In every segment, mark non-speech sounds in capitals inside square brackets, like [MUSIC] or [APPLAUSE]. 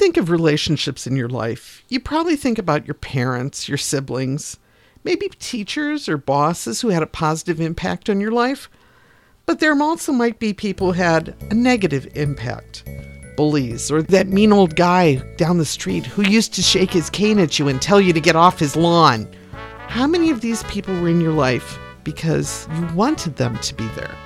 think of relationships in your life, you probably think about your parents, your siblings, maybe teachers or bosses who had a positive impact on your life. But there also might be people who had a negative impact. Bullies, or that mean old guy down the street who used to shake his cane at you and tell you to get off his lawn. How many of these people were in your life because you wanted them to be there?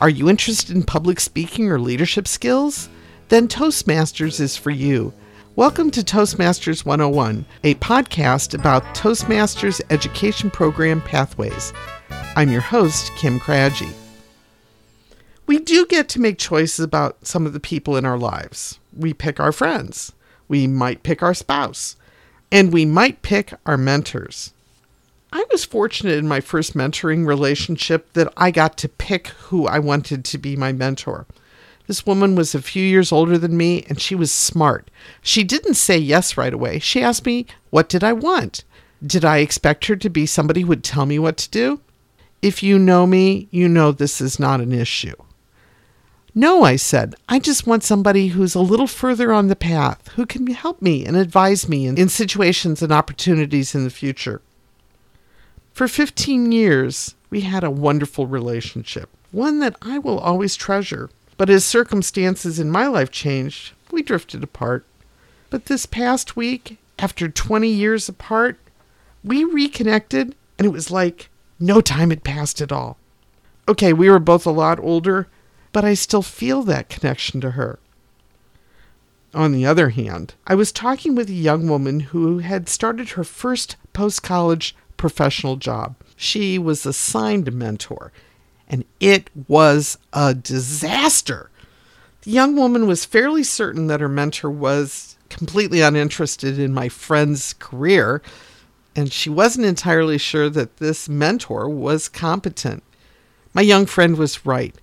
Are you interested in public speaking or leadership skills? Then Toastmasters is for you. Welcome to Toastmasters 101, a podcast about Toastmasters education program pathways. I'm your host, Kim Craggy. We do get to make choices about some of the people in our lives. We pick our friends, we might pick our spouse, and we might pick our mentors. I was fortunate in my first mentoring relationship that I got to pick who I wanted to be my mentor. This woman was a few years older than me and she was smart. She didn't say yes right away. She asked me, What did I want? Did I expect her to be somebody who would tell me what to do? If you know me, you know this is not an issue. No, I said, I just want somebody who's a little further on the path, who can help me and advise me in, in situations and opportunities in the future. For 15 years, we had a wonderful relationship, one that I will always treasure. But as circumstances in my life changed, we drifted apart. But this past week, after 20 years apart, we reconnected and it was like no time had passed at all. Okay, we were both a lot older, but I still feel that connection to her. On the other hand, I was talking with a young woman who had started her first post college professional job. She was assigned a mentor, and it was a disaster. The young woman was fairly certain that her mentor was completely uninterested in my friend's career, and she wasn't entirely sure that this mentor was competent. My young friend was right.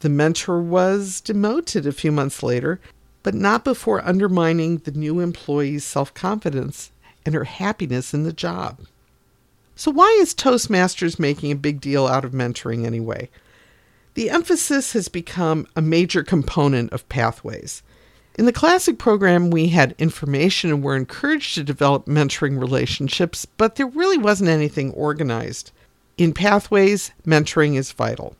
The mentor was demoted a few months later, but not before undermining the new employee's self confidence and her happiness in the job. So, why is Toastmasters making a big deal out of mentoring anyway? The emphasis has become a major component of Pathways. In the classic program, we had information and were encouraged to develop mentoring relationships, but there really wasn't anything organized. In Pathways, mentoring is vital.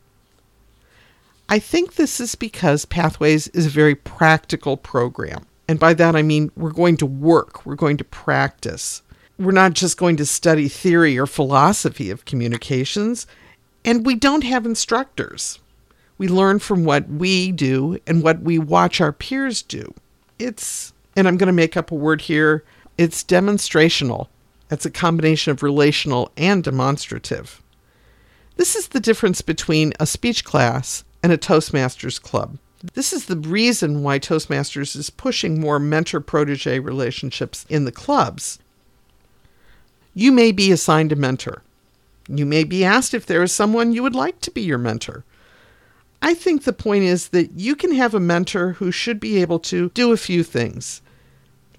I think this is because Pathways is a very practical program. And by that I mean we're going to work, we're going to practice we're not just going to study theory or philosophy of communications, and we don't have instructors. We learn from what we do and what we watch our peers do. It's, and I'm going to make up a word here, it's demonstrational. It's a combination of relational and demonstrative. This is the difference between a speech class and a Toastmasters club. This is the reason why Toastmasters is pushing more mentor protege relationships in the clubs you may be assigned a mentor. You may be asked if there is someone you would like to be your mentor. I think the point is that you can have a mentor who should be able to do a few things,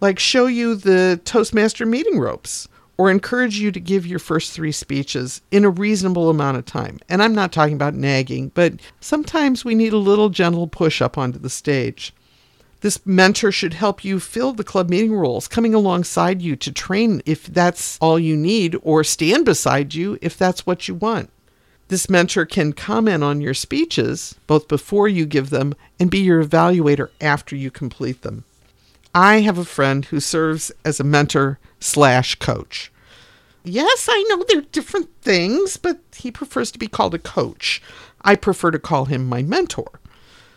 like show you the Toastmaster meeting ropes or encourage you to give your first three speeches in a reasonable amount of time. And I'm not talking about nagging, but sometimes we need a little gentle push up onto the stage. This mentor should help you fill the club meeting roles, coming alongside you to train if that's all you need, or stand beside you if that's what you want. This mentor can comment on your speeches, both before you give them and be your evaluator after you complete them. I have a friend who serves as a mentor slash coach. Yes, I know they're different things, but he prefers to be called a coach. I prefer to call him my mentor.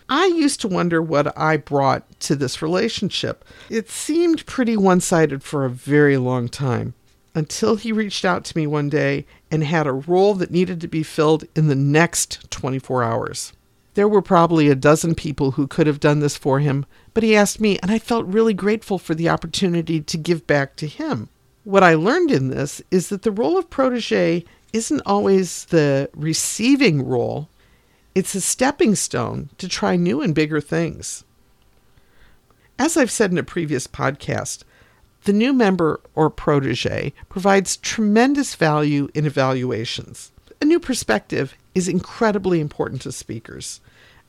I used to wonder what I brought to this relationship. It seemed pretty one sided for a very long time until he reached out to me one day and had a role that needed to be filled in the next 24 hours. There were probably a dozen people who could have done this for him, but he asked me, and I felt really grateful for the opportunity to give back to him. What I learned in this is that the role of protege isn't always the receiving role, it's a stepping stone to try new and bigger things. As I've said in a previous podcast, the new member or protege provides tremendous value in evaluations. A new perspective is incredibly important to speakers,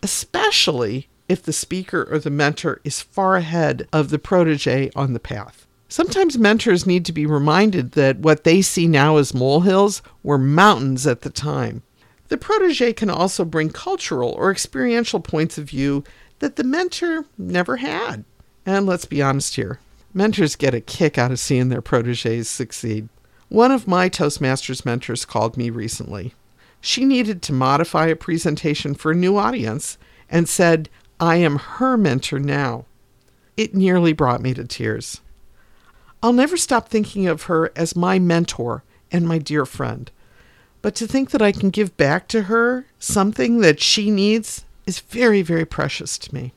especially if the speaker or the mentor is far ahead of the protege on the path. Sometimes mentors need to be reminded that what they see now as molehills were mountains at the time. The protege can also bring cultural or experiential points of view that the mentor never had. And let's be honest here mentors get a kick out of seeing their proteges succeed. One of my Toastmasters mentors called me recently. She needed to modify a presentation for a new audience and said, I am her mentor now. It nearly brought me to tears. I'll never stop thinking of her as my mentor and my dear friend. But to think that I can give back to her something that she needs is very, very precious to me.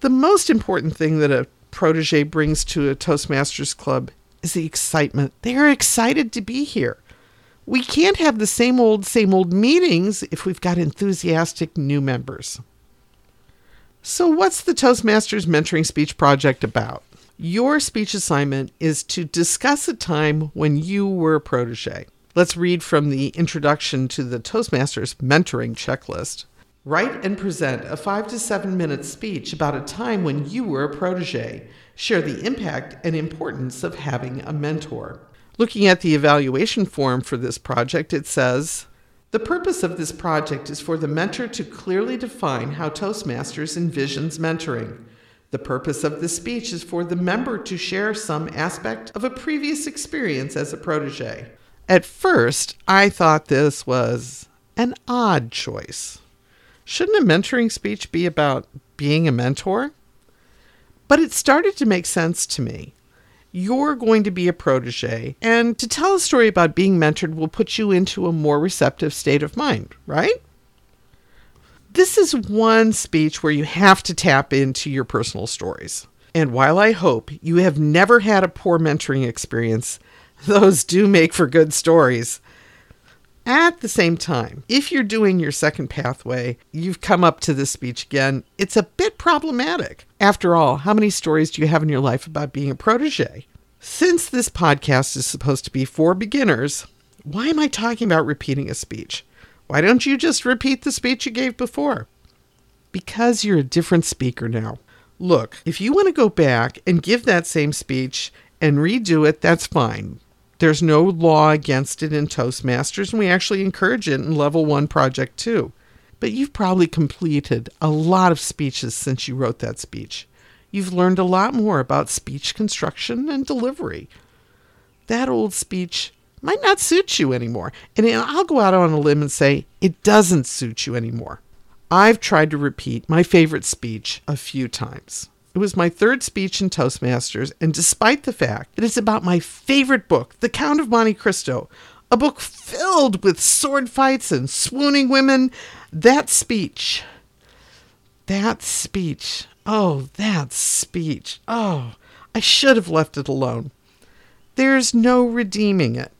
The most important thing that a protege brings to a Toastmasters club is the excitement. They are excited to be here. We can't have the same old, same old meetings if we've got enthusiastic new members. So, what's the Toastmasters Mentoring Speech Project about? Your speech assignment is to discuss a time when you were a protege. Let's read from the introduction to the Toastmasters Mentoring Checklist. Write and present a five to seven minute speech about a time when you were a protege. Share the impact and importance of having a mentor. Looking at the evaluation form for this project, it says The purpose of this project is for the mentor to clearly define how Toastmasters envisions mentoring. The purpose of the speech is for the member to share some aspect of a previous experience as a protege. At first, I thought this was an odd choice. Shouldn't a mentoring speech be about being a mentor? But it started to make sense to me. You're going to be a protege, and to tell a story about being mentored will put you into a more receptive state of mind, right? This is one speech where you have to tap into your personal stories. And while I hope you have never had a poor mentoring experience, [LAUGHS] those do make for good stories. At the same time, if you're doing your second pathway, you've come up to this speech again, it's a bit problematic. After all, how many stories do you have in your life about being a protege? Since this podcast is supposed to be for beginners, why am I talking about repeating a speech? Why don't you just repeat the speech you gave before? Because you're a different speaker now. Look, if you want to go back and give that same speech and redo it, that's fine. There's no law against it in Toastmasters, and we actually encourage it in Level 1 Project 2. But you've probably completed a lot of speeches since you wrote that speech. You've learned a lot more about speech construction and delivery. That old speech might not suit you anymore. And I'll go out on a limb and say it doesn't suit you anymore. I've tried to repeat my favorite speech a few times. It was my third speech in Toastmasters, and despite the fact that it's about my favorite book, The Count of Monte Cristo, a book filled with sword fights and swooning women, that speech, that speech, oh, that speech, oh, I should have left it alone. There's no redeeming it.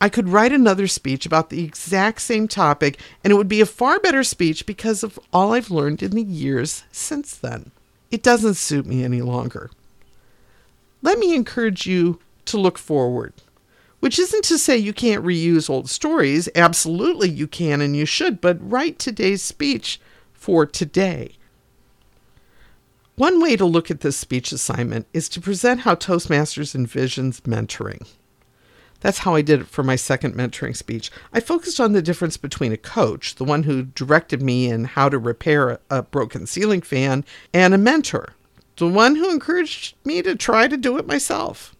I could write another speech about the exact same topic, and it would be a far better speech because of all I've learned in the years since then it doesn't suit me any longer. Let me encourage you to look forward, which isn't to say you can't reuse old stories. Absolutely, you can and you should, but write today's speech for today. One way to look at this speech assignment is to present how Toastmasters envisions mentoring. That's how I did it for my second mentoring speech. I focused on the difference between a coach, the one who directed me in how to repair a, broken ceiling fan, and a mentor, the one who encouraged me to try to do it myself.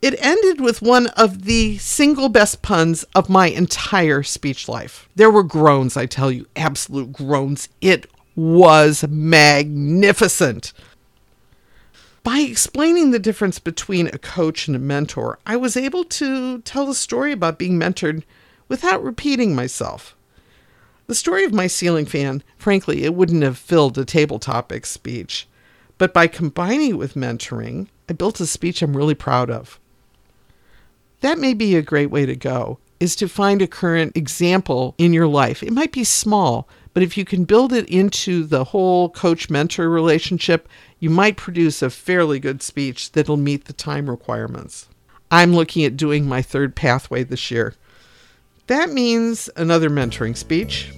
It ended with one of the single best puns of my entire speech life. There were groans, I tell you, absolute groans. It was magnificent. By explaining the difference between a coach and a mentor, I was able to tell a story about being mentored without repeating myself. The story of my ceiling fan, frankly, it wouldn't have filled a table topic speech. But by combining it with mentoring, I built a speech I'm really proud of. That may be a great way to go, is to find a current example in your life. It might be small, but if you can build it into the whole coach mentor relationship, you might produce a fairly good speech that'll meet the time requirements. I'm looking at doing my third pathway this year. That means another mentoring speech,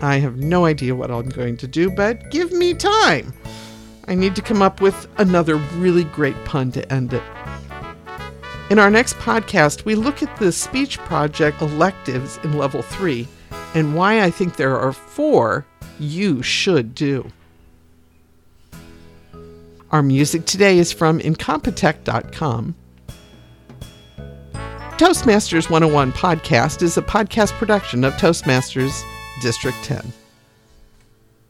I have no idea what I'm going to do, but give me time. I need to come up with another really great pun to end it. In our next podcast, we look at the speech project electives in level three and why I think there are four you should do. Our music today is from Incompetech.com. Toastmasters 101 podcast is a podcast production of Toastmasters District 10.